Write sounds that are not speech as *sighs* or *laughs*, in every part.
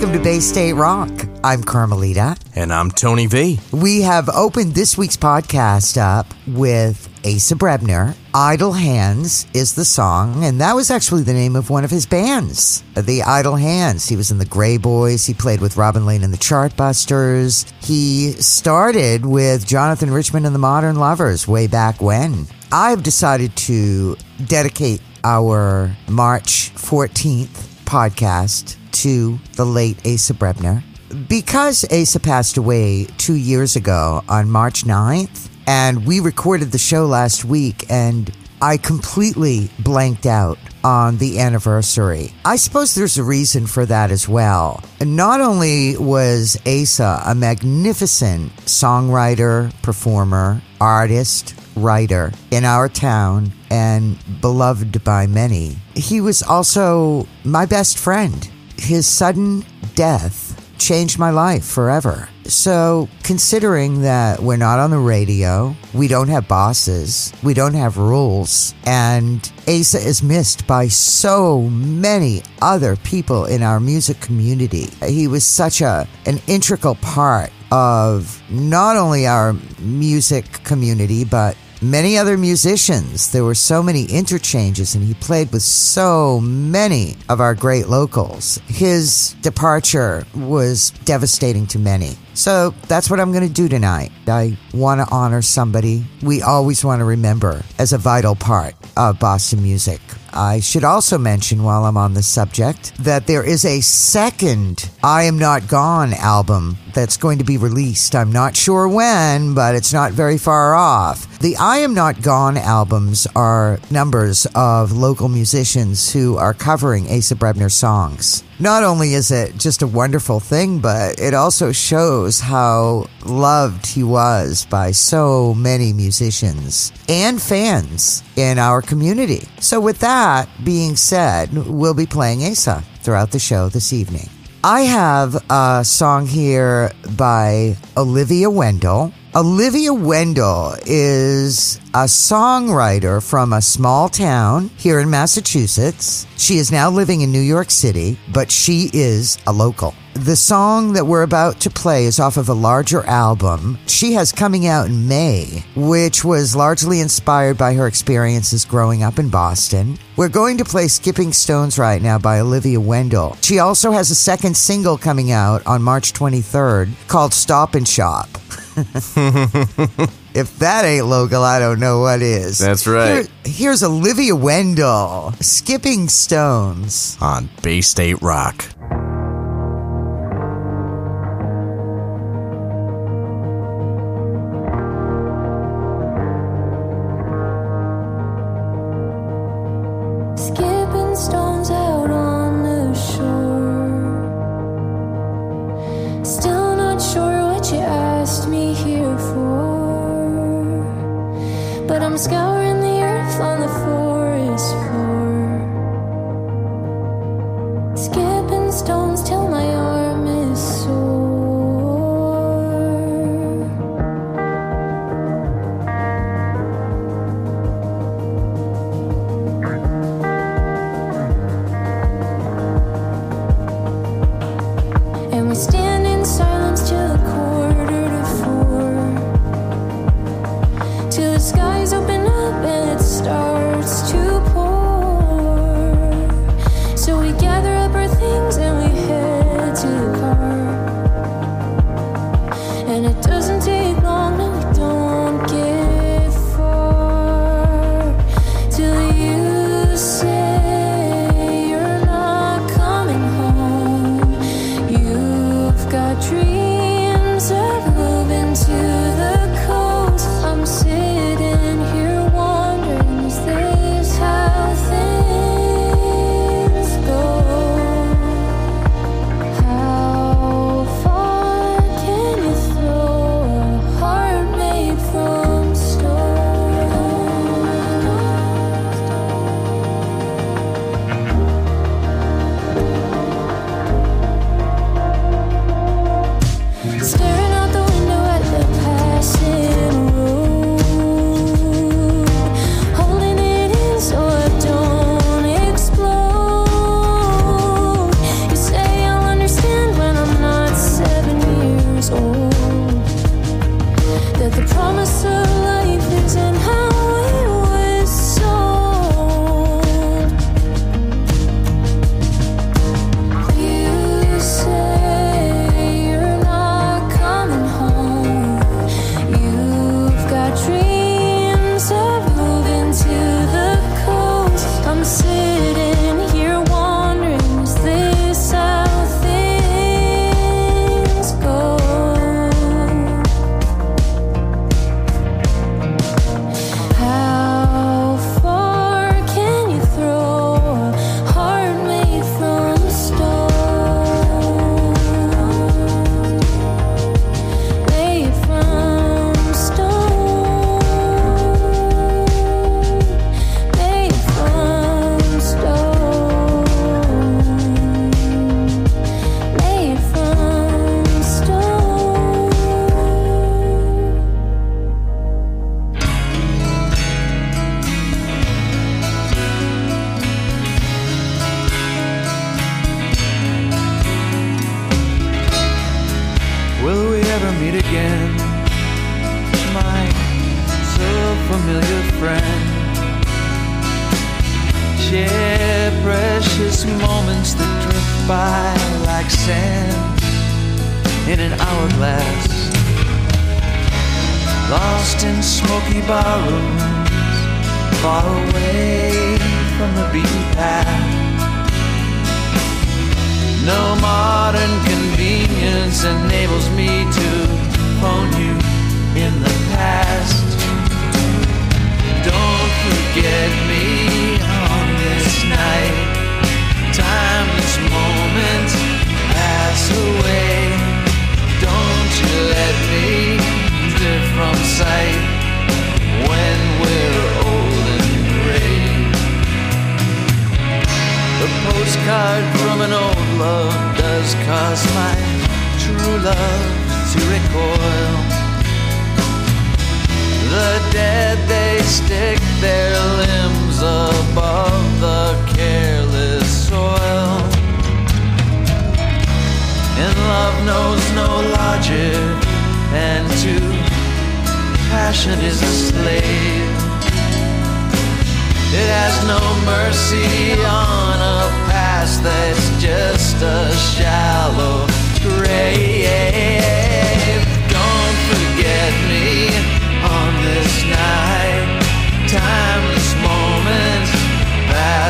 Welcome to Bay State Rock. I'm Carmelita. And I'm Tony V. We have opened this week's podcast up with Asa Brebner. Idle Hands is the song, and that was actually the name of one of his bands, the Idle Hands. He was in the Grey Boys. He played with Robin Lane and the Chartbusters. He started with Jonathan Richman and the Modern Lovers way back when. I've decided to dedicate our March 14th podcast to the late Asa Brebner. Because Asa passed away two years ago on March 9th, and we recorded the show last week, and I completely blanked out on the anniversary. I suppose there's a reason for that as well. Not only was Asa a magnificent songwriter, performer, artist, writer in our town and beloved by many, he was also my best friend. His sudden death changed my life forever. So, considering that we're not on the radio, we don't have bosses, we don't have rules, and Asa is missed by so many other people in our music community. He was such a an integral part of not only our music community, but many other musicians. There were so many interchanges, and he played with so many of our great locals. His departure was devastating to many. So that's what I'm going to do tonight. I want to honor somebody we always want to remember as a vital part of Boston music. I should also mention while I'm on the subject that there is a second I Am Not Gone album that's going to be released. I'm not sure when, but it's not very far off. The I Am Not Gone albums are numbers of local musicians who are covering Asa Brebner songs. Not only is it just a wonderful thing, but it also shows how loved he was by so many musicians and fans in our community. So, with that being said, we'll be playing Asa throughout the show this evening. I have a song here by Olivia Wendell. Olivia Wendell is a songwriter from a small town here in Massachusetts. She is now living in New York City, but she is a local. The song that we're about to play is off of a larger album she has coming out in May, which was largely inspired by her experiences growing up in Boston. We're going to play Skipping Stones right now by Olivia Wendell. She also has a second single coming out on March 23rd called Stop and Shop. *laughs* if that ain't local, I don't know what is. That's right. Here- here's Olivia Wendell, Skipping Stones. On Bay State Rock.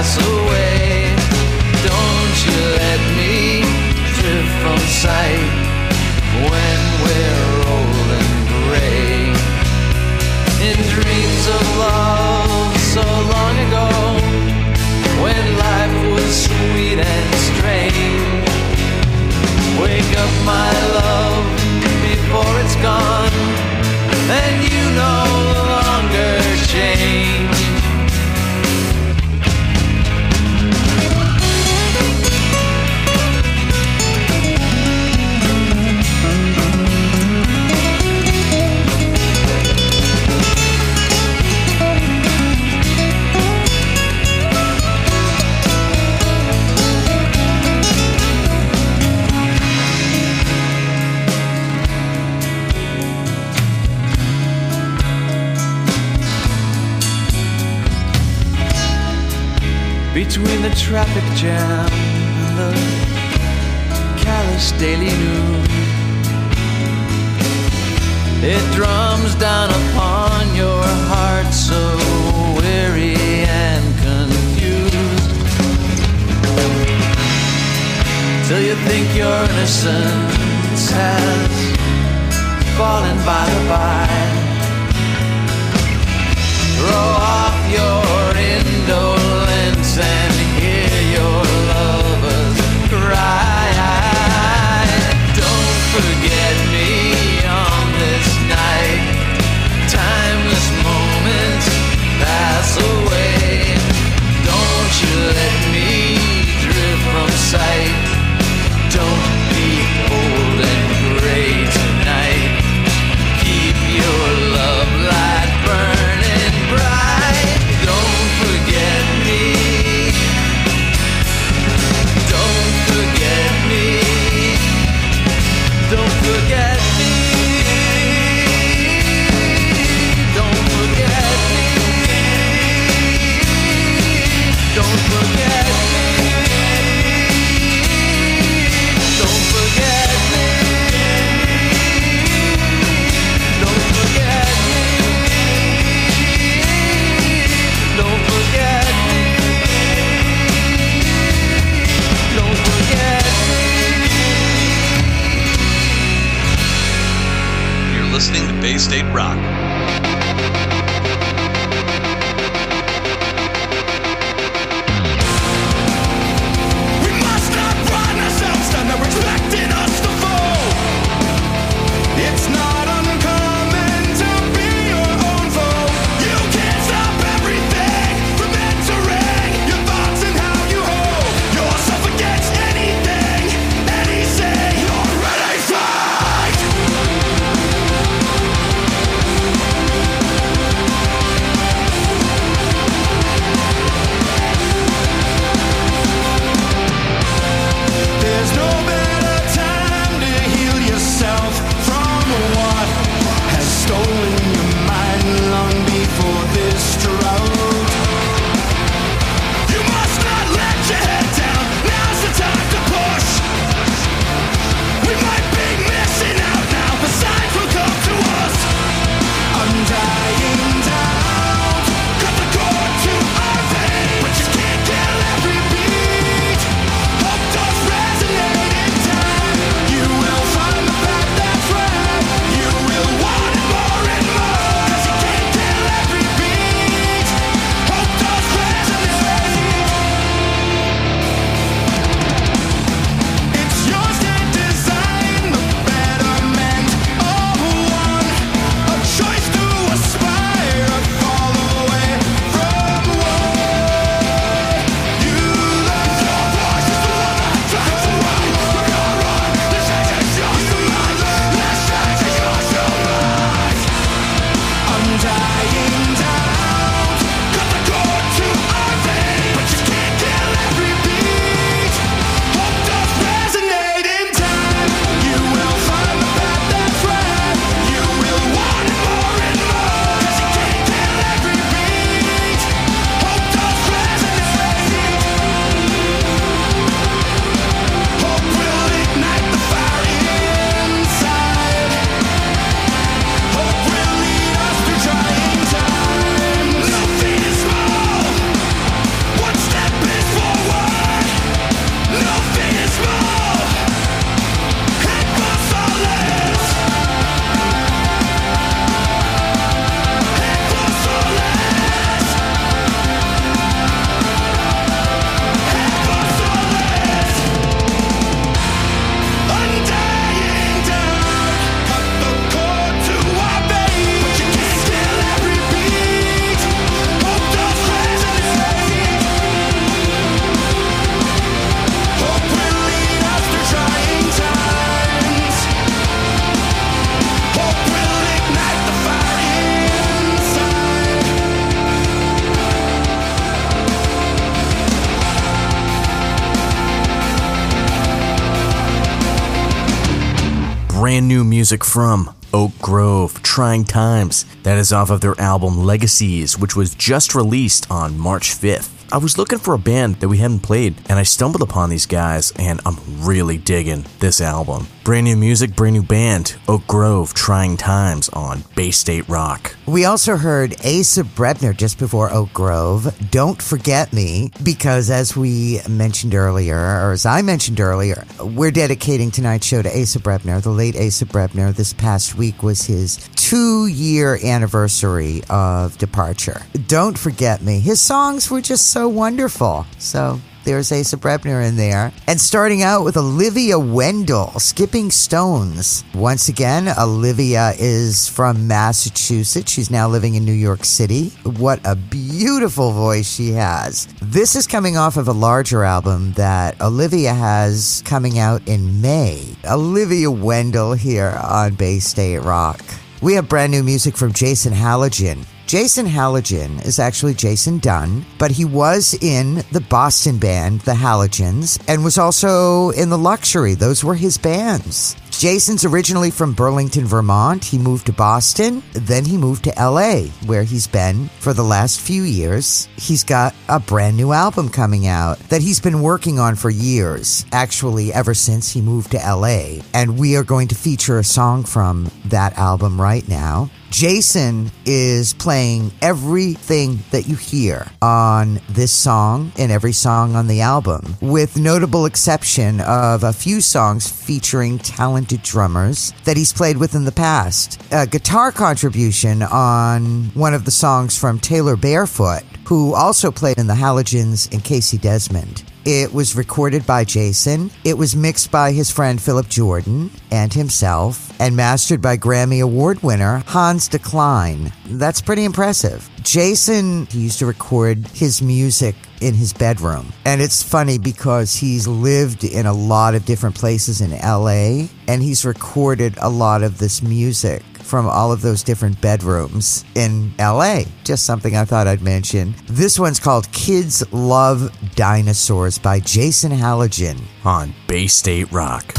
azul. State Rock. From Oak Grove, Trying Times. That is off of their album Legacies, which was just released on March 5th. I was looking for a band that we hadn't played, and I stumbled upon these guys, and I'm really digging this album. Brand new music, brand new band, Oak Grove, Trying Times on Bay State Rock. We also heard Asa Brebner just before Oak Grove. Don't forget me, because as we mentioned earlier, or as I mentioned earlier, we're dedicating tonight's show to Asa Brebner. The late Asa Brebner. This past week was his two year anniversary of departure. Don't forget me. His songs were just so wonderful. So there's Asa Brebner in there. And starting out with Olivia Wendell, Skipping Stones. Once again, Olivia is from Massachusetts. She's now living in New York City. What a beautiful voice she has. This is coming off of a larger album that Olivia has coming out in May. Olivia Wendell here on Bay State Rock. We have brand new music from Jason Halligan. Jason Halligan is actually Jason Dunn, but he was in the Boston band, the Halligans, and was also in the Luxury. Those were his bands. Jason's originally from Burlington, Vermont. He moved to Boston, then he moved to LA, where he's been for the last few years. He's got a brand new album coming out that he's been working on for years, actually, ever since he moved to LA. And we are going to feature a song from that album right now. Jason is playing everything that you hear on this song and every song on the album, with notable exception of a few songs featuring talented drummers that he's played with in the past. A guitar contribution on one of the songs from Taylor Barefoot, who also played in the Halligans and Casey Desmond. It was recorded by Jason. It was mixed by his friend Philip Jordan and himself, and mastered by Grammy Award winner Hans DeKline. That's pretty impressive. Jason he used to record his music in his bedroom. And it's funny because he's lived in a lot of different places in LA and he's recorded a lot of this music from all of those different bedrooms in LA. Just something I thought I'd mention. This one's called Kids Love Dinosaurs by Jason Halligan. on Bay State Rock.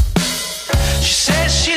She says she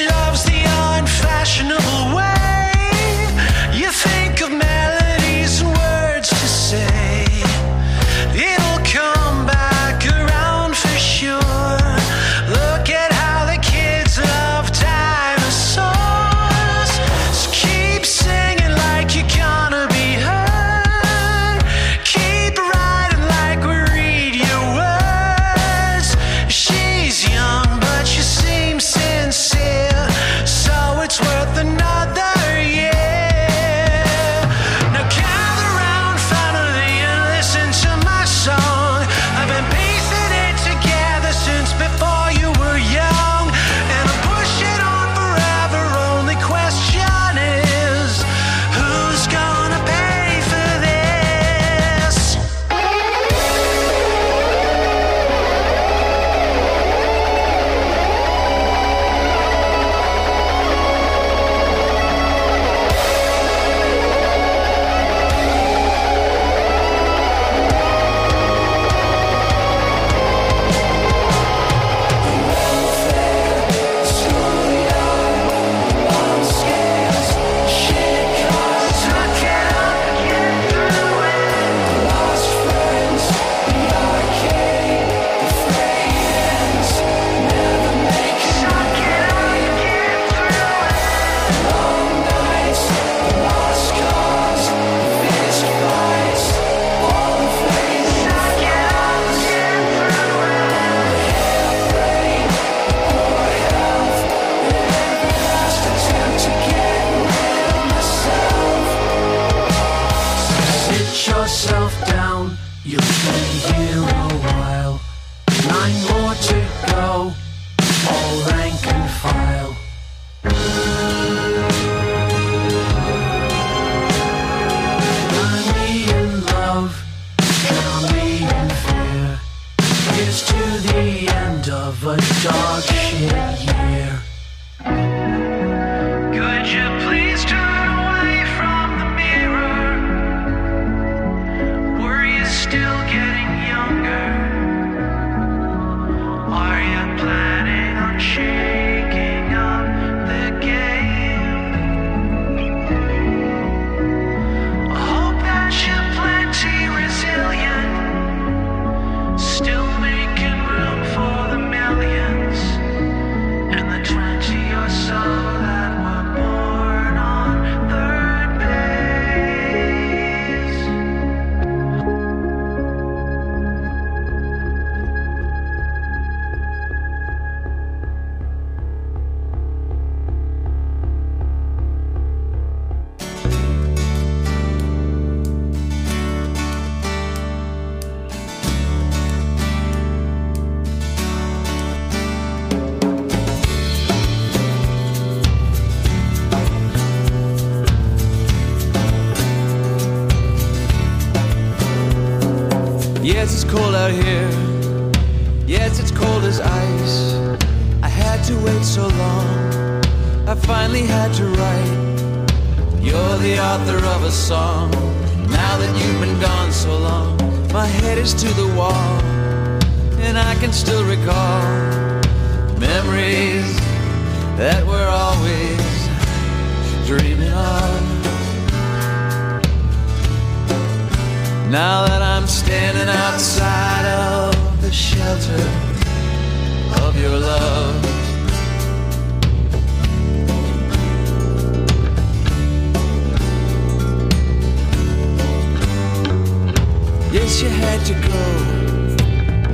place you had to go.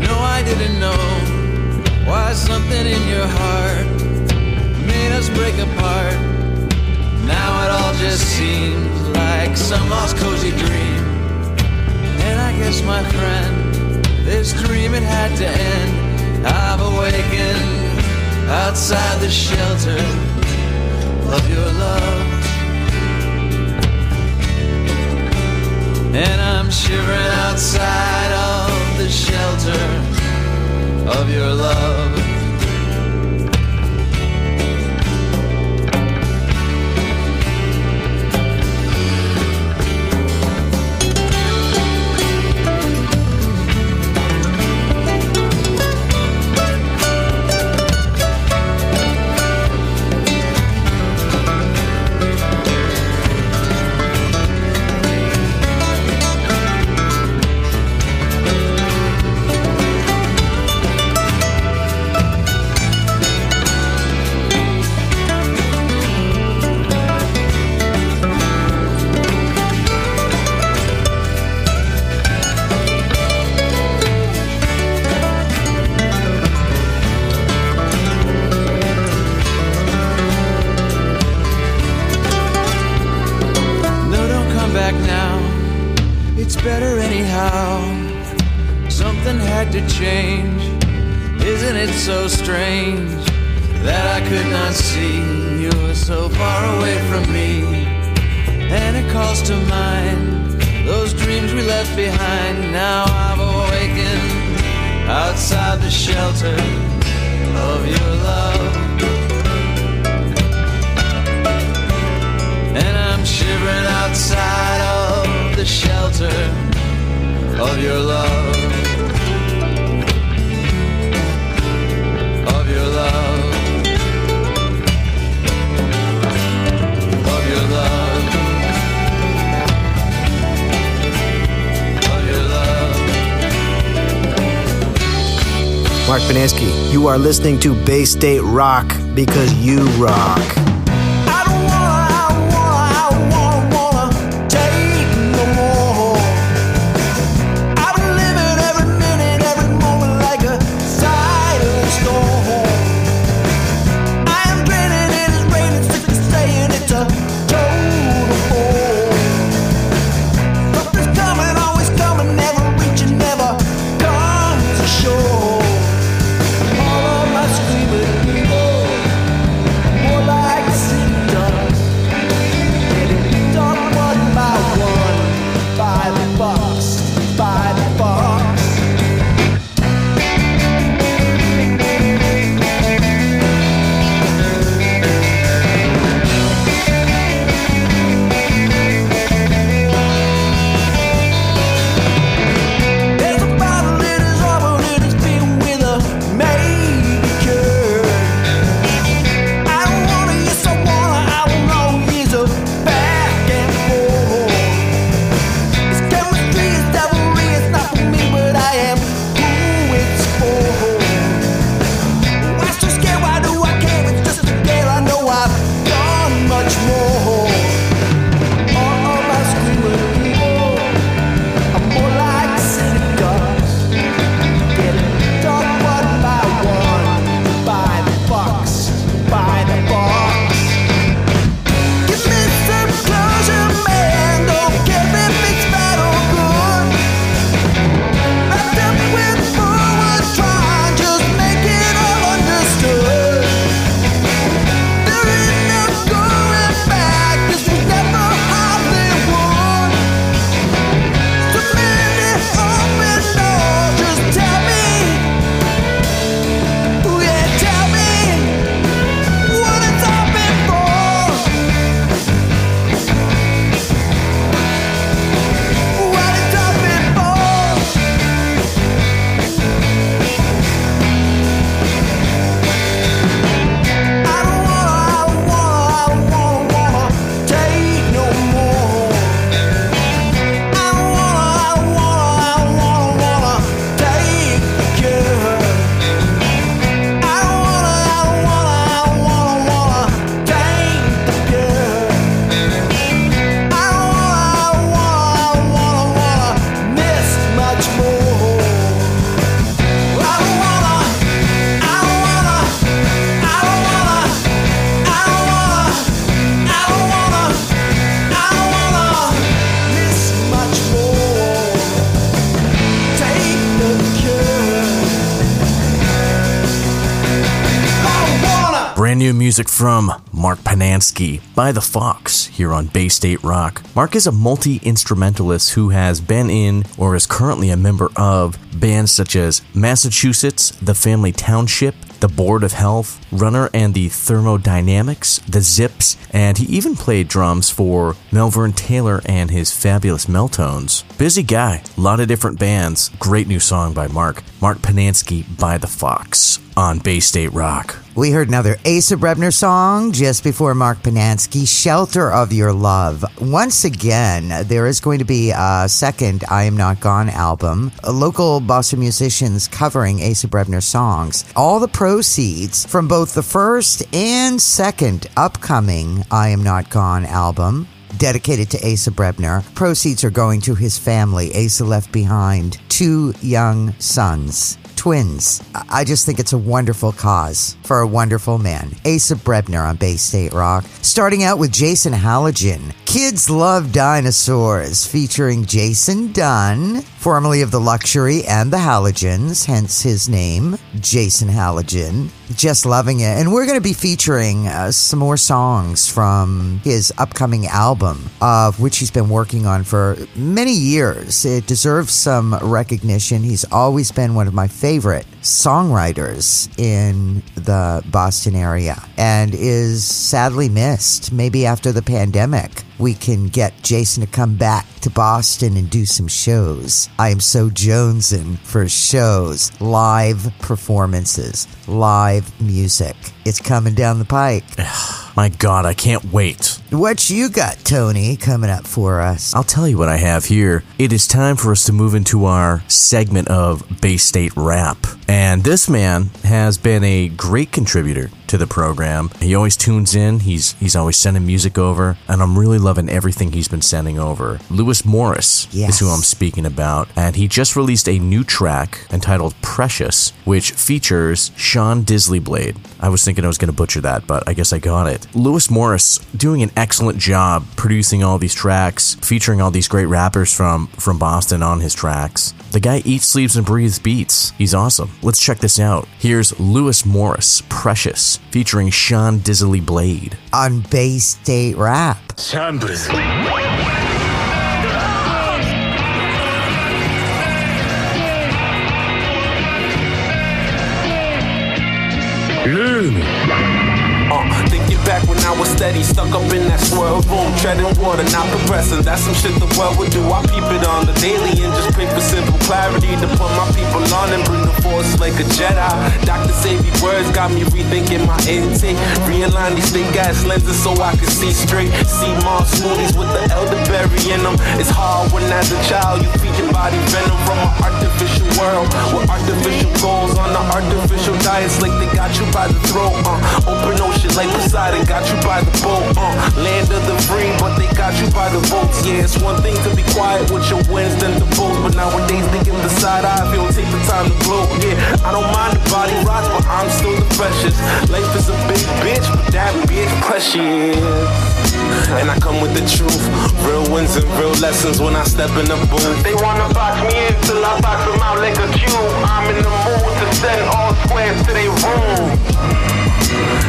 No, I didn't know why something in your heart made us break apart. Now it all just seems like some lost cozy dream. And I guess, my friend, this dream it had to end. I've awakened outside the shelter of your love. And I'm shivering outside of the shelter of your love. listening to Bay State Rock because you rock. Music from Mark Panansky by The Fox here on Bay State Rock. Mark is a multi instrumentalist who has been in or is currently a member of bands such as Massachusetts, The Family Township, the Board of Health, Runner and the Thermodynamics, the Zips, and he even played drums for Melvern Taylor and his fabulous Meltones. Busy guy, a lot of different bands. Great new song by Mark. Mark Panansky by The Fox on Bay State Rock. We heard another Asa Brebner song just before Mark Panansky, Shelter of Your Love. Once again, there is going to be a second I Am Not Gone album, local Boston musicians covering Asa Brebner songs. All the proceeds from both the first and second upcoming I Am Not Gone album dedicated to Asa Brebner. Proceeds are going to his family. Asa left behind two young sons twins. I just think it's a wonderful cause for a wonderful man. Asa Brebner on Bay State Rock. Starting out with Jason Halligan. Kids Love Dinosaurs featuring Jason Dunn, formerly of the Luxury and the Halogens, hence his name, Jason Halligan. Just loving it. And we're going to be featuring uh, some more songs from his upcoming album, of which he's been working on for many years. It deserves some recognition. He's always been one of my favorite songwriters in the Boston area and is sadly missed. Maybe after the pandemic, we can get Jason to come back to Boston and do some shows. I am so jonesing for shows, live performances, live music. It's coming down the pike. *sighs* My God, I can't wait. What you got, Tony, coming up for us? I'll tell you what I have here. It is time for us to move into our segment of Bay State Rap. And this man has been a great contributor to the program. He always tunes in. He's he's always sending music over, and I'm really loving everything he's been sending over. Lewis Morris Yes. is who I'm speaking about, and he just released a new track entitled Precious, which features Sean Disleyblade. I was thinking I was going to butcher that, but I guess I got it. Lewis Morris doing an excellent job producing all these tracks, featuring all these great rappers from from Boston on his tracks. The guy eats, sleeps, and breathes beats. He's awesome. Let's check this out. Here's Lewis Morris, Precious, featuring Sean Disley Blade. On Bay State Rap. シ back when I was steady, stuck up in that swirl room, treading water, not progressing. That's some shit the world would do. I peep it on the daily and just pray for simple clarity to put my people on and bring the force like a Jedi. Dr. Savvy words got me rethinking my intake. Realign these thick ass lenses so I can see straight. See more smoothies with the elderberry in them. It's hard when as a child you feed your body venom from an artificial world with artificial goals on the artificial diets like they got you by the throat. Uh, open ocean like Poseidon got you by the boat. Uh, land of the free, but they got you by the votes. Yeah, it's one thing to be quiet with your wins than the boast, but nowadays they give the side eye if you don't take the time to gloat. Yeah, I don't mind the body rots, but I'm still the freshest. Life is a big bitch, but that bitch precious. And I come with the truth, real wins and real lessons when I step in the booth. They wanna box me in till I box them out like a cube. I'm in the mood to send all squares to their room.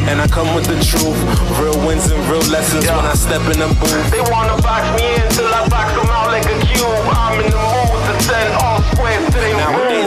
And I come with the truth, real wins and real lessons when I step in the booth. They wanna box me in till I box them out like a cube. I'm in the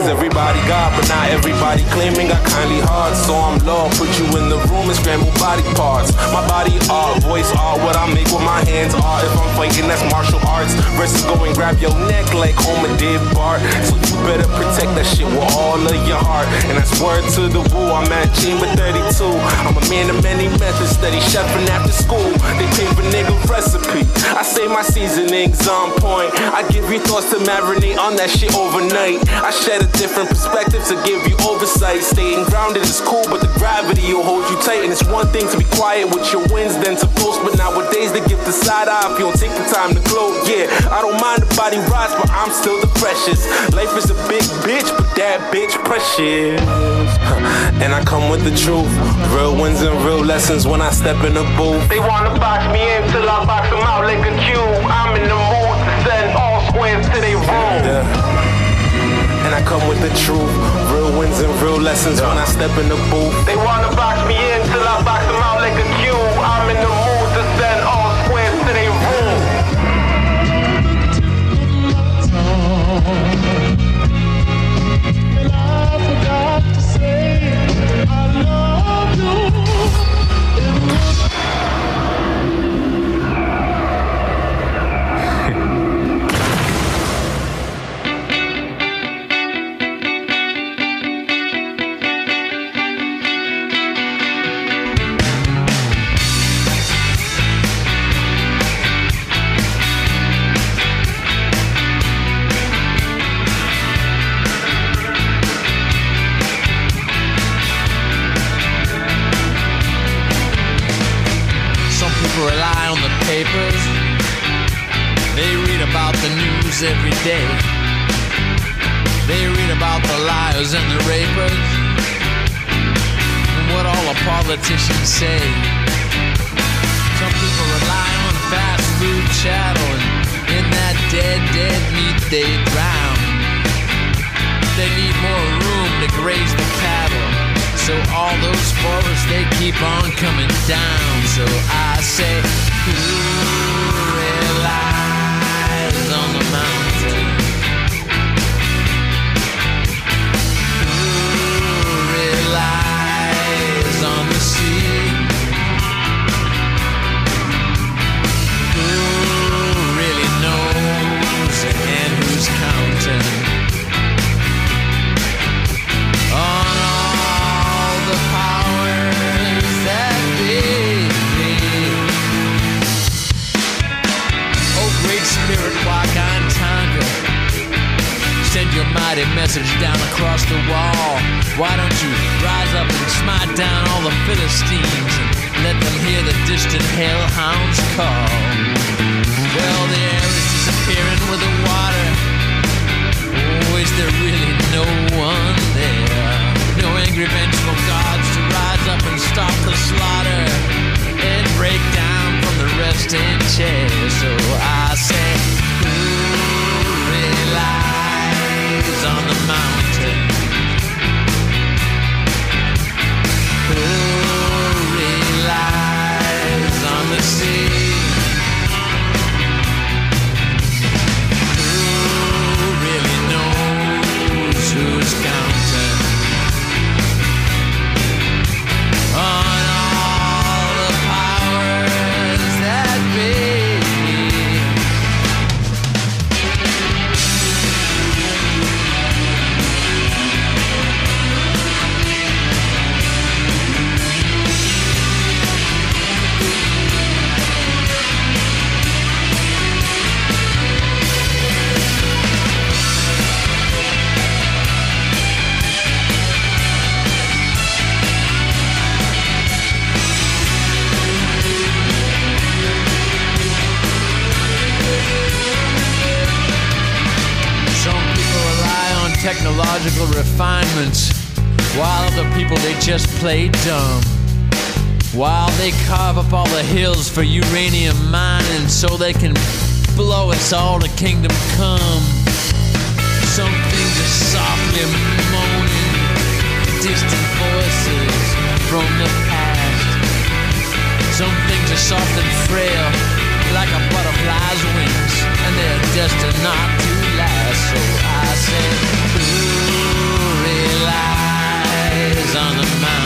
everybody got, but not everybody claiming I kindly hard. So I'm law, put you in the room and scramble body parts. My body art, voice art, what I make with my hands are. If I'm fighting, that's martial arts. Versus go and grab your neck like Homer did Bart. So you better protect that shit with all of your heart. And that's word to the woo. I'm at chamber 32. I'm a man of many methods, steady chefing after school. They pay for nigga recipe. I say my seasoning's on point. I give you thoughts to marinate on that shit overnight. I shed a different perspectives to give you oversight. Staying grounded is cool, but the gravity will hold you tight. And it's one thing to be quiet with your wins than to boast. But nowadays they give the side eye if you don't take the time to gloat. Yeah, I don't mind the body rots, but I'm still the freshest. Life is a big bitch, but that bitch precious. And I come with the truth, real wins and real lessons when I step in the booth. They wanna box me in till I box them out like a cube. I'm in the mood to send all squares to their room. And I come with the truth, real wins and real lessons when I step in the booth. They wanna box me in papers. They read about the news every day. They read about the liars and the rapers. And what all the politicians say. Some people rely on fast food chattel, and in that dead, dead meat they drown. They need more room to graze the cattle. So all those forests they keep on coming down. So I say, who mighty message down across the wall. Why don't you rise up and smite down all the Philistines and let them hear the distant hellhounds call? Well, the air is disappearing with the water. Oh, is there really no one there? No angry, vengeful gods to rise up and stop the slaughter and break down from the resting chair. So I play dumb. While they carve up all the hills for uranium mining so they can blow us all to kingdom come. Some things are softly moaning, distant voices from the past. Some things are soft and frail, like a butterfly's wings, and they're destined not to last. So I say, who relies on the mountain?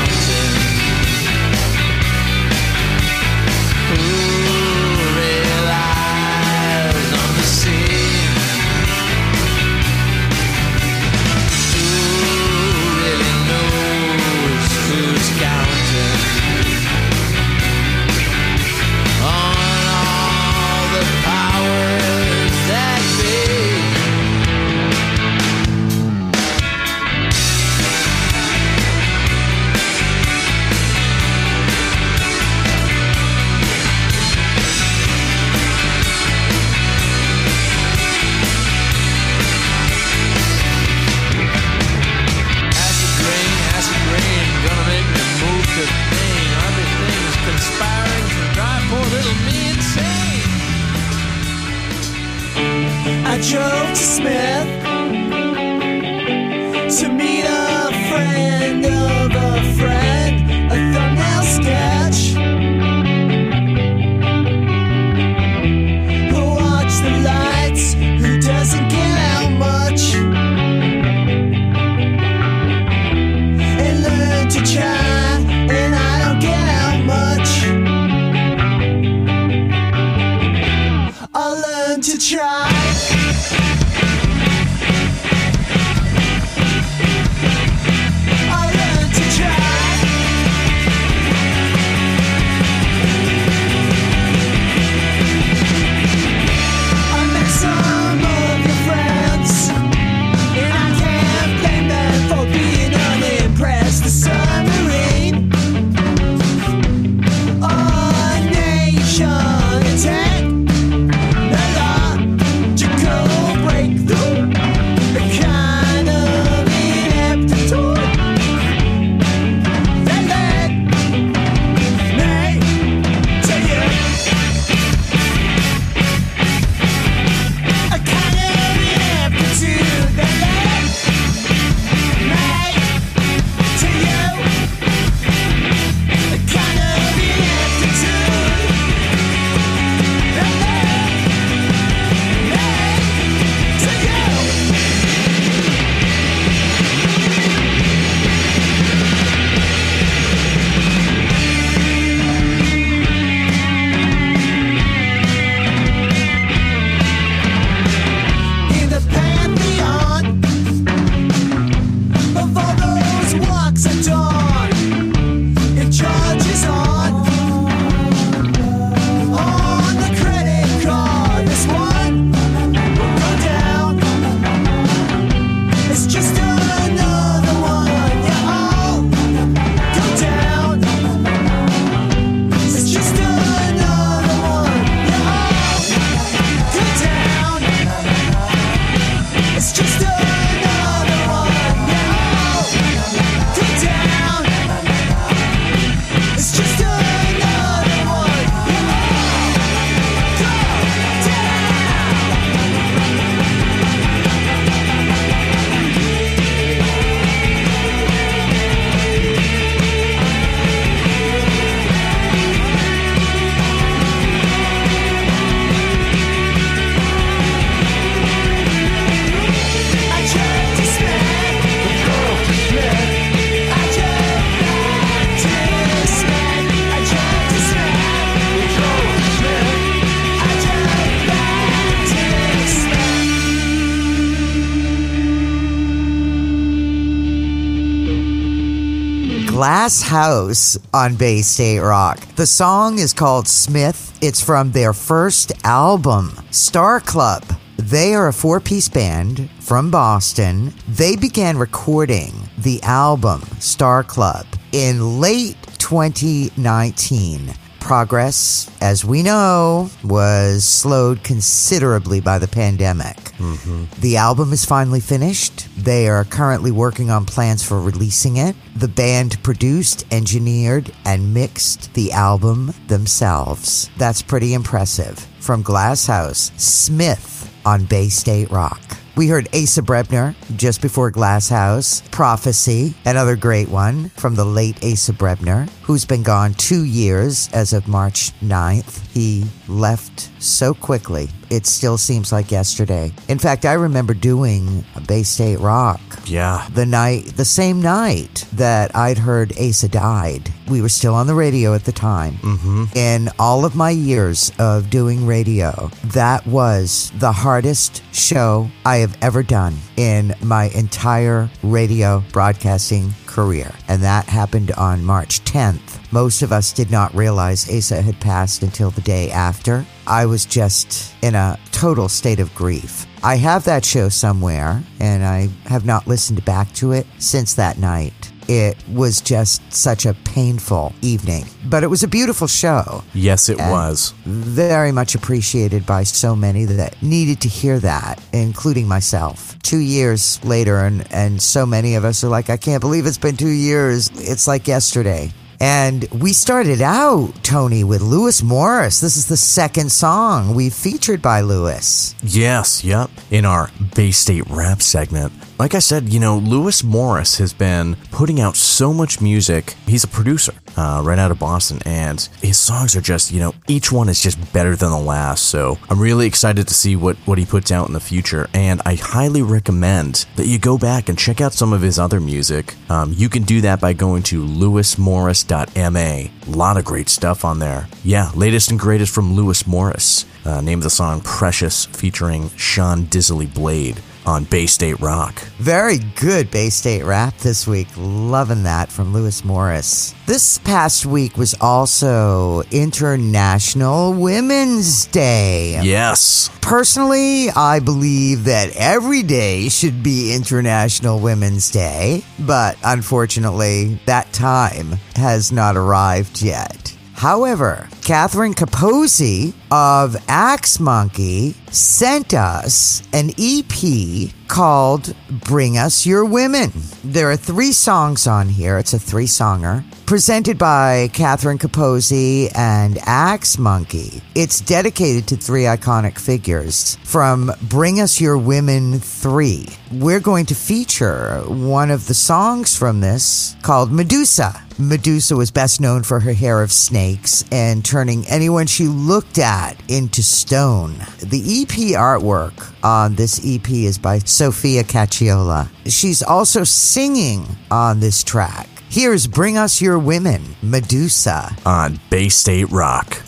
Glass House on Bay State Rock. The song is called Smith. It's from their first album, Star Club. They are a four piece band from Boston. They began recording the album Star Club in late 2019. Progress, as we know, was slowed considerably by the pandemic. Mm-hmm. The album is finally finished. They are currently working on plans for releasing it. The band produced, engineered, and mixed the album themselves. That's pretty impressive. From Glasshouse, Smith on Bay State Rock. We heard Asa Brebner just before Glasshouse, Prophecy, another great one from the late Asa Brebner, who's been gone two years as of March 9th. He left so quickly, it still seems like yesterday. In fact, I remember doing Bay State Rock Yeah. the night, the same night that I'd heard Asa died. We were still on the radio at the time. Mm-hmm. In all of my years of doing radio, that was the hardest show I have ever done in my entire radio broadcasting career. And that happened on March 10th. Most of us did not realize Asa had passed until the day after. I was just in a total state of grief. I have that show somewhere, and I have not listened back to it since that night. It was just such a painful evening, but it was a beautiful show. Yes, it was. Very much appreciated by so many that needed to hear that, including myself. Two years later, and, and so many of us are like, I can't believe it's been two years. It's like yesterday. And we started out, Tony, with Lewis Morris. This is the second song we featured by Lewis. Yes, yep. In our Bay State rap segment. Like I said, you know, Lewis Morris has been putting out so much music. He's a producer uh, right out of Boston, and his songs are just, you know, each one is just better than the last. So I'm really excited to see what, what he puts out in the future. And I highly recommend that you go back and check out some of his other music. Um, you can do that by going to lewismorris.ma. A lot of great stuff on there. Yeah, latest and greatest from Lewis Morris. Uh, name of the song Precious featuring Sean Disley Blade on Bay State Rock. Very good Bay State rap this week. Loving that from Lewis Morris. This past week was also International Women's Day. Yes. Personally, I believe that every day should be International Women's Day, but unfortunately, that time has not arrived yet. However, Catherine Capozzi of Axe Monkey sent us an EP called Bring Us Your Women. There are three songs on here. It's a three songer presented by Catherine Capozzi and Axe Monkey. It's dedicated to three iconic figures from Bring Us Your Women 3. We're going to feature one of the songs from this called Medusa. Medusa was best known for her hair of snakes and turning anyone she looked at into stone. The EP artwork on this EP is by Sophia Cacciola. She's also singing on this track. Here's Bring Us Your Women, Medusa. On Bay State Rock.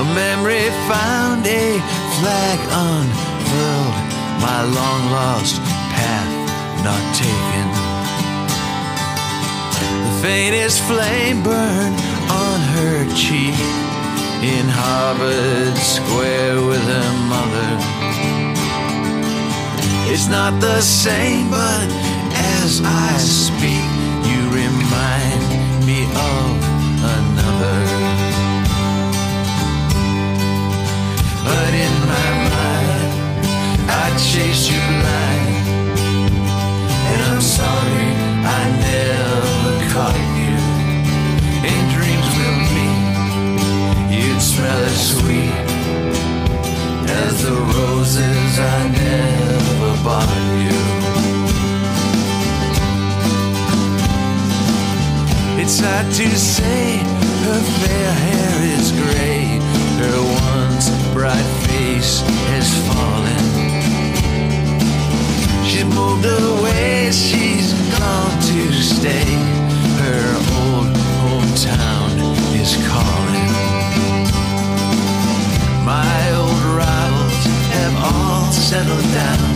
A memory found, a flag unfurled. My long lost path not taken. The faintest flame burned on her cheek in Harvard Square with her mother. It's not the same, but as I speak, you remind me of But in my mind, I chased you blind. And I'm sorry I never caught you. In dreams with me, you'd smell as sweet as the roses I never bought you. It's hard to say her fair hair is gray, her bright face has fallen. She's moved away, she's gone to stay. Her old hometown is calling. My old rivals have all settled down.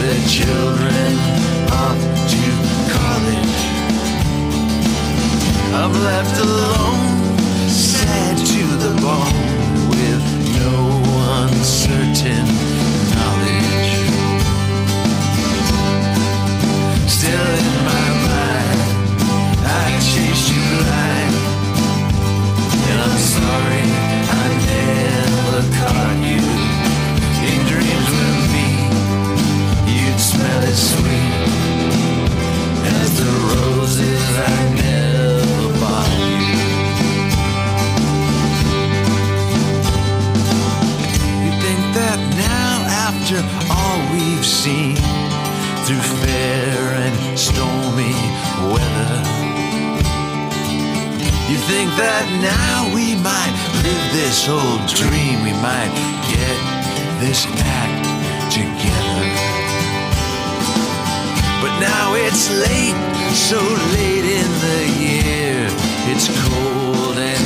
Their children off to college. I'm left alone, sad to the bone, sweet as the roses I we've seen, through fair and stormy weather, you think that now we might live this old dream, we might get this act together. But now it's late, so late in the year. It's cold and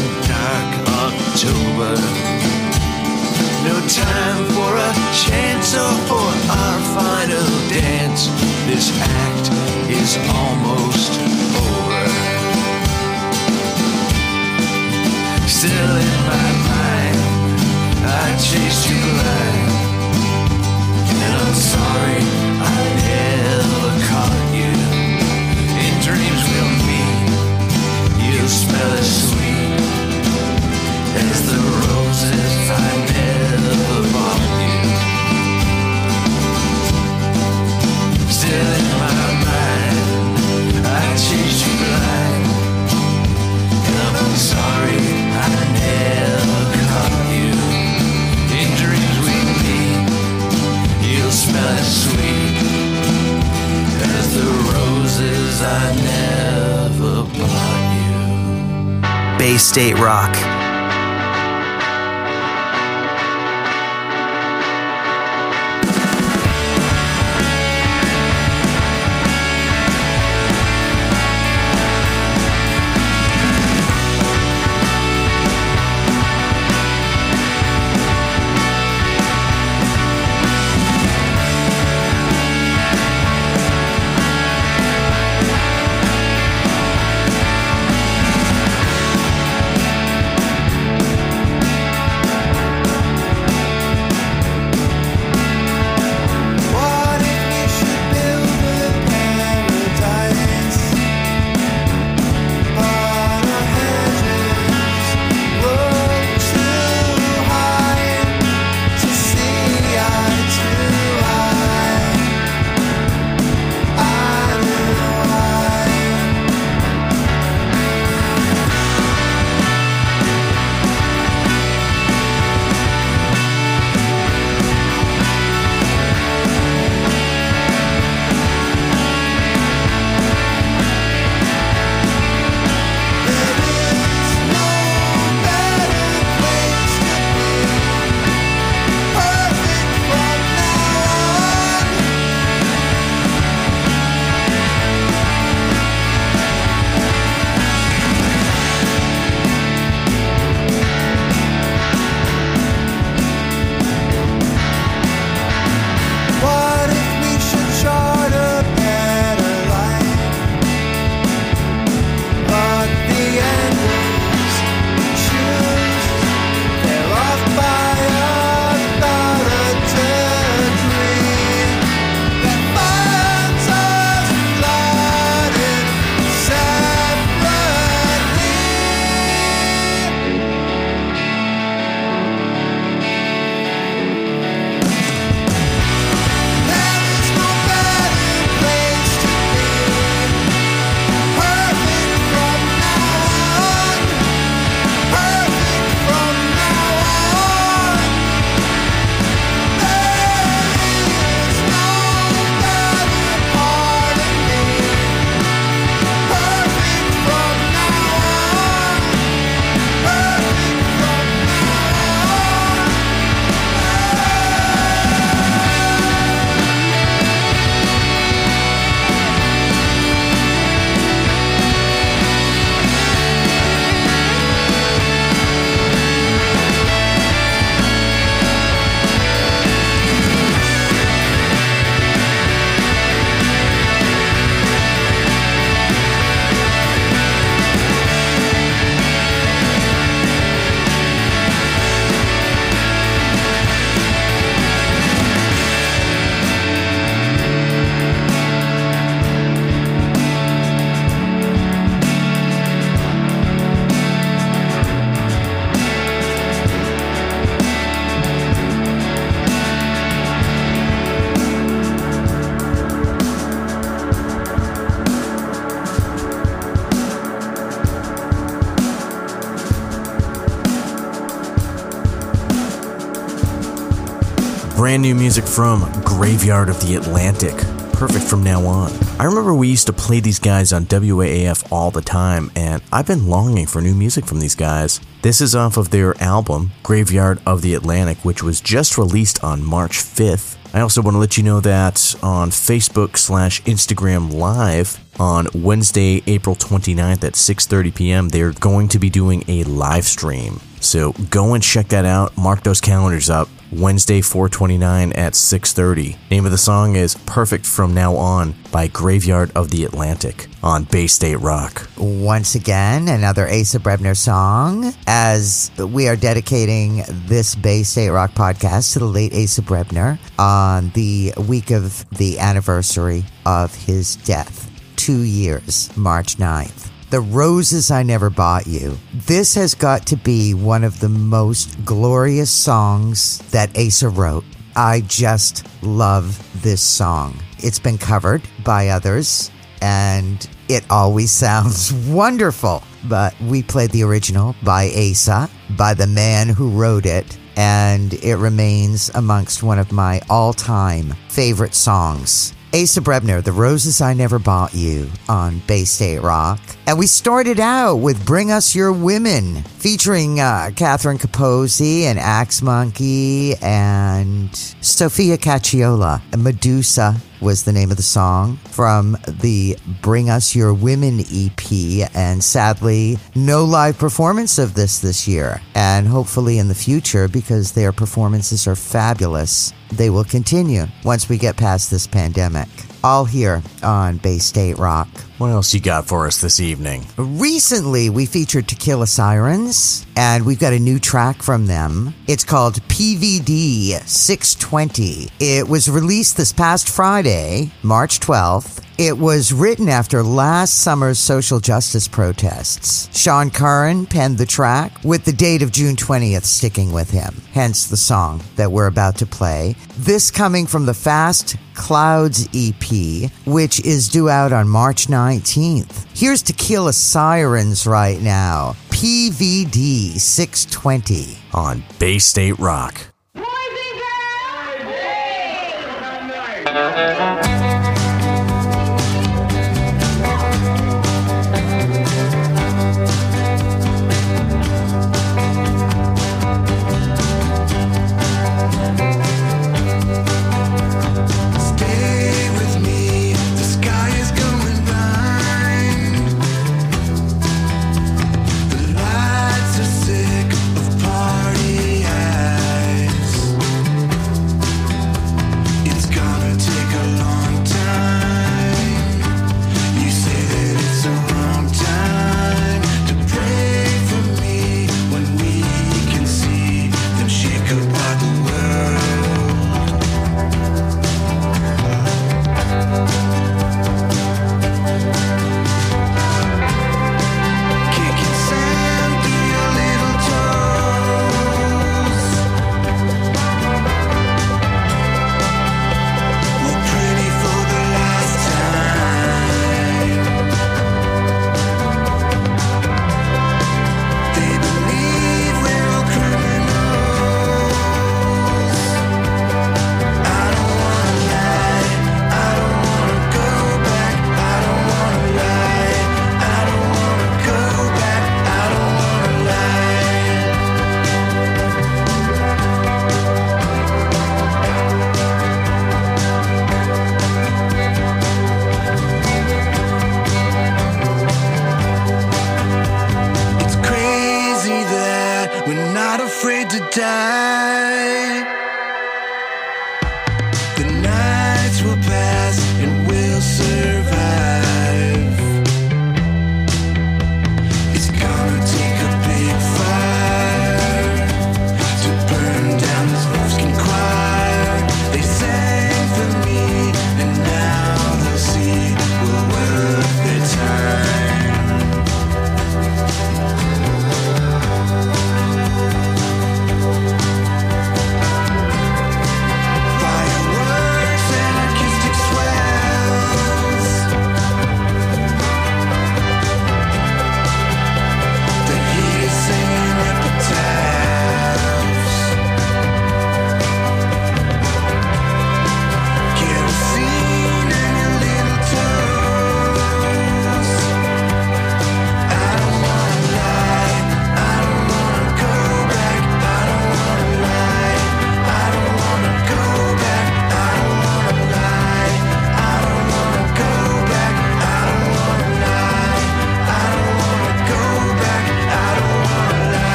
new music from Graveyard of the Atlantic. Perfect from now on. I remember we used to play these guys on WAAF all the time, and I've been longing for new music from these guys. This is off of their album, Graveyard of the Atlantic, which was just released on March 5th. I also want to let you know that on Facebook slash Instagram Live on Wednesday, April 29th at 6:30 p.m., they're going to be doing a live stream. So go and check that out. Mark those calendars up. Wednesday, 429 at 6:30. Name of the song is "Perfect from Now On" by Graveyard of the Atlantic on Bay State Rock. Once again, another Asa Brebner song as we are dedicating this Bay State Rock podcast to the late Asa Brebner on the week of the anniversary of his death. Two years, March 9th. The Roses I Never Bought You. This has got to be one of the most glorious songs that Asa wrote. I just love this song. It's been covered by others and it always *laughs* sounds wonderful. But we played the original by Asa, by the man who wrote it, and it remains amongst one of my all time favorite songs. Asa Brebner, The Roses I Never Bought You on Bay State Rock. And we started out with Bring Us Your Women, featuring uh, Catherine Capozzi and Axe Monkey and Sophia Cacciola. And Medusa was the name of the song from the Bring Us Your Women EP. And sadly, no live performance of this this year. And hopefully in the future, because their performances are fabulous, they will continue once we get past this pandemic. All here on Bay State Rock. What else you got for us this evening? Recently, we featured Tequila Sirens, and we've got a new track from them. It's called PVD 620. It was released this past Friday, March 12th. It was written after last summer's social justice protests. Sean Curran penned the track with the date of June 20th sticking with him, hence the song that we're about to play. This coming from the Fast Clouds EP, which is due out on March 19th. Here's Tequila Sirens right now. PVD 620 on Bay State Rock. Stay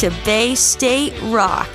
to Bay State Rock.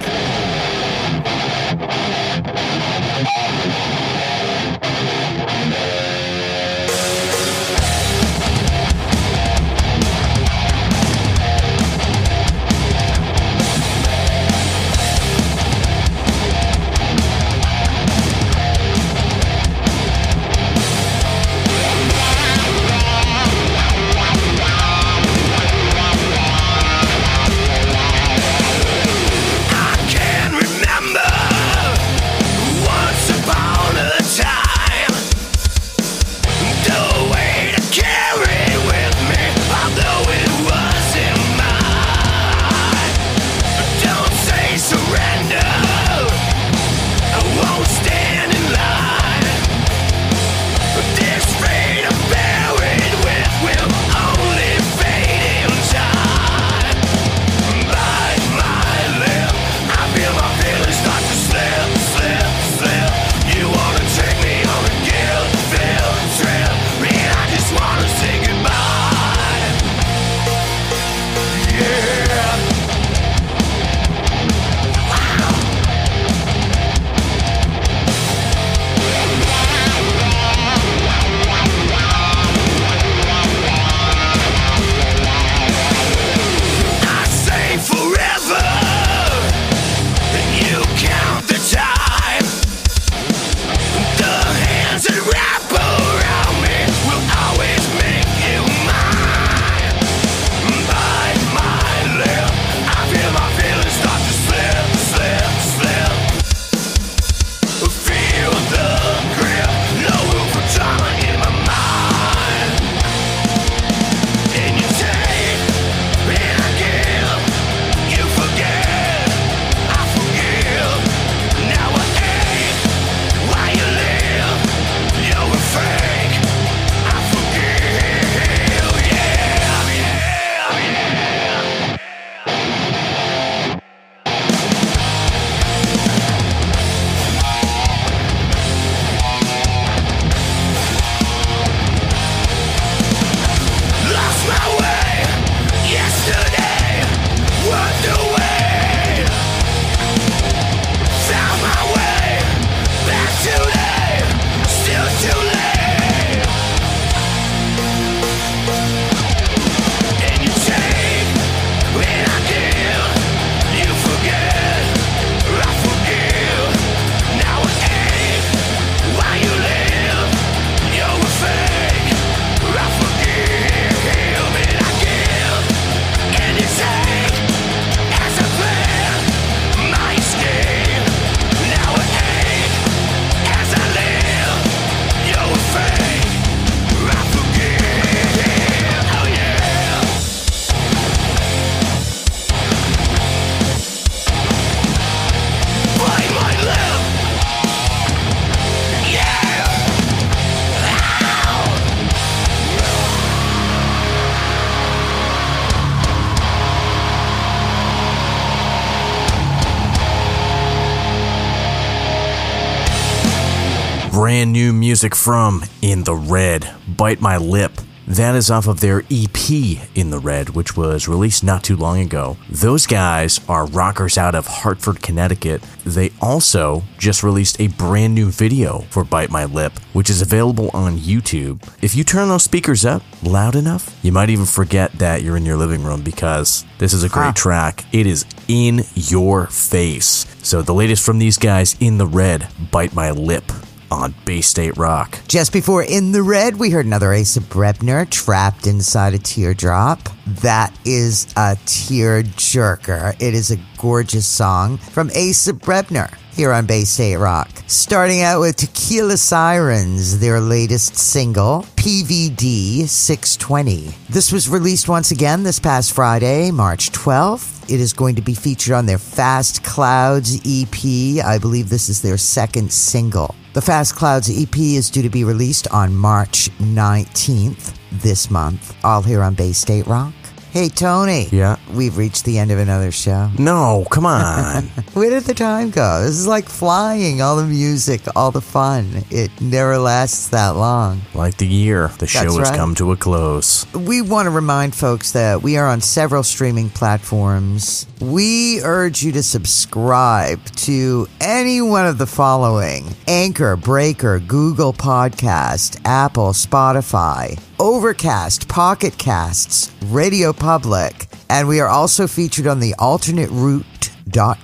Brand new music from In the Red, Bite My Lip. That is off of their EP In the Red, which was released not too long ago. Those guys are rockers out of Hartford, Connecticut. They also just released a brand new video for Bite My Lip, which is available on YouTube. If you turn those speakers up loud enough, you might even forget that you're in your living room because this is a great track. It is in your face. So the latest from these guys In the Red, Bite My Lip on Bay State Rock. Just before In the Red, we heard another Asa Brebner, Trapped Inside a Teardrop. That is a tear jerker. It is a gorgeous song from Asa Brebner here on Bay State Rock. Starting out with Tequila Sirens, their latest single, PVD 620. This was released once again this past Friday, March 12th. It is going to be featured on their Fast Clouds EP. I believe this is their second single. The Fast Clouds EP is due to be released on March 19th this month, all here on Bay State Rock. Hey, Tony. Yeah. We've reached the end of another show. No, come on. *laughs* Where did the time go? This is like flying, all the music, all the fun. It never lasts that long. like the year, the show That's has right. come to a close. We want to remind folks that we are on several streaming platforms. We urge you to subscribe to any one of the following Anchor, Breaker, Google Podcast, Apple, Spotify, Overcast, Pocket Casts, Radio Public, and we are also featured on the alternate route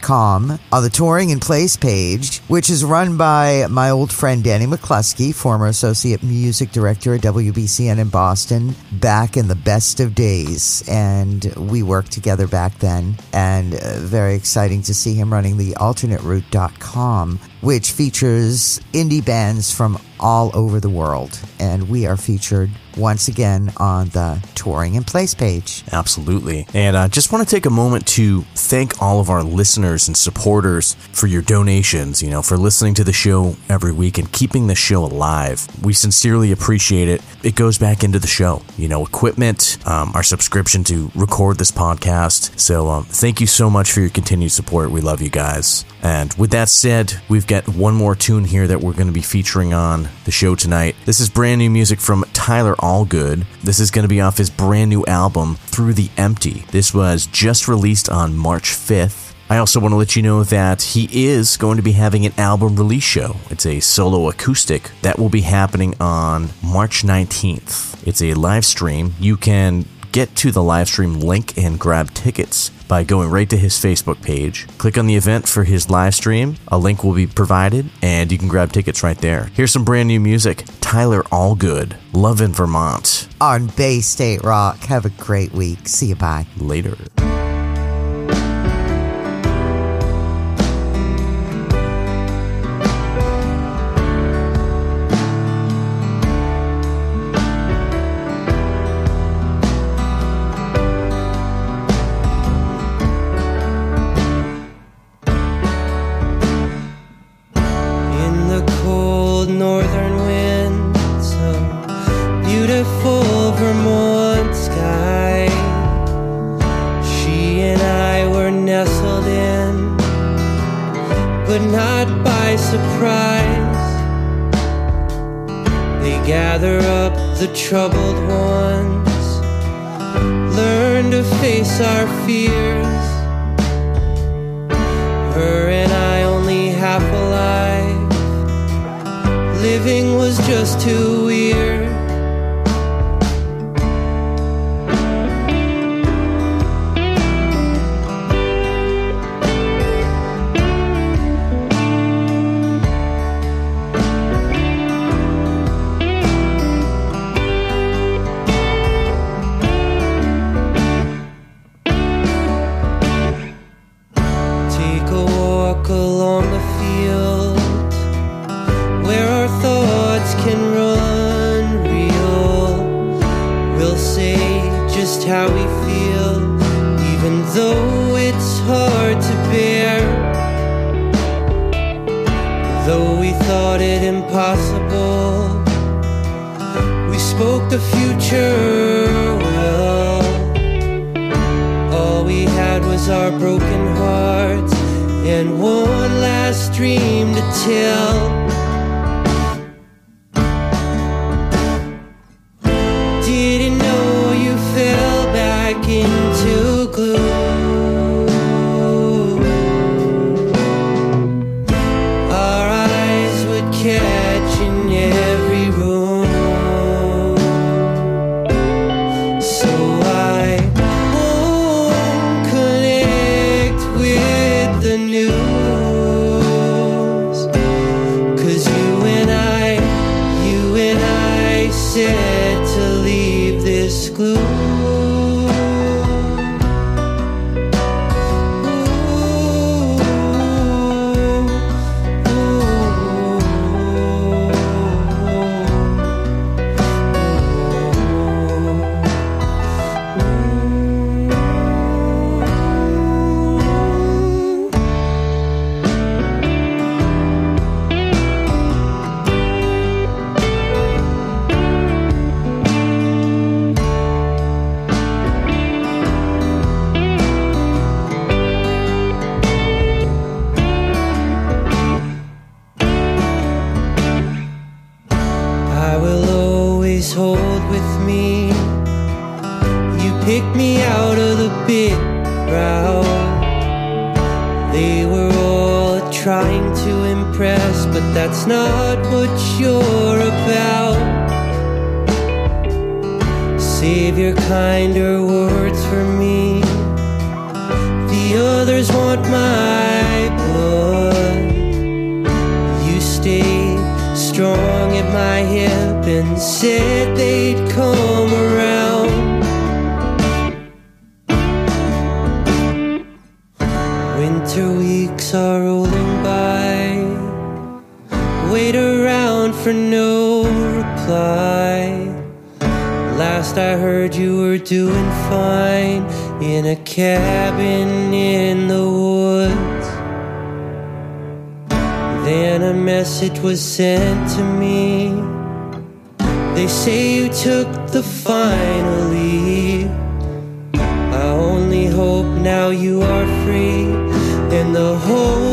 com on the touring in place page, which is run by my old friend Danny McCluskey, former associate music director at WBCN in Boston, back in the best of days. And we worked together back then. And uh, very exciting to see him running the alternateroute.com, which features indie bands from all over the world. And we are featured once again on the touring in place page. Absolutely. And I just want to take a moment to thank all of our listeners and supporters for your donations, you know, for listening to the show every week and keeping the show alive. We sincerely appreciate it. It goes back into the show, you know, equipment, um, our subscription to record this podcast. So um, thank you so much for your continued support. We love you guys. And with that said, we've got one more tune here that we're going to be featuring on the show tonight. This is brand new music from Tyler Allgood. This is going to be off his brand new album, Through the Empty. This was just released on March 5th. I also want to let you know that he is going to be having an album release show. It's a solo acoustic that will be happening on March 19th. It's a live stream. You can get to the live stream link and grab tickets by going right to his Facebook page. Click on the event for his live stream. A link will be provided and you can grab tickets right there. Here's some brand new music. Tyler Allgood, Love in Vermont. On Bay State Rock. Have a great week. See you. Bye. Later. Was just too trying to impress, but that's not what you're about. Save your kinder words for me. The others want my blood. You stayed strong at my hip and said they'd come heard you were doing fine in a cabin in the woods. Then a message was sent to me. They say you took the final leave. I only hope now you are free and the whole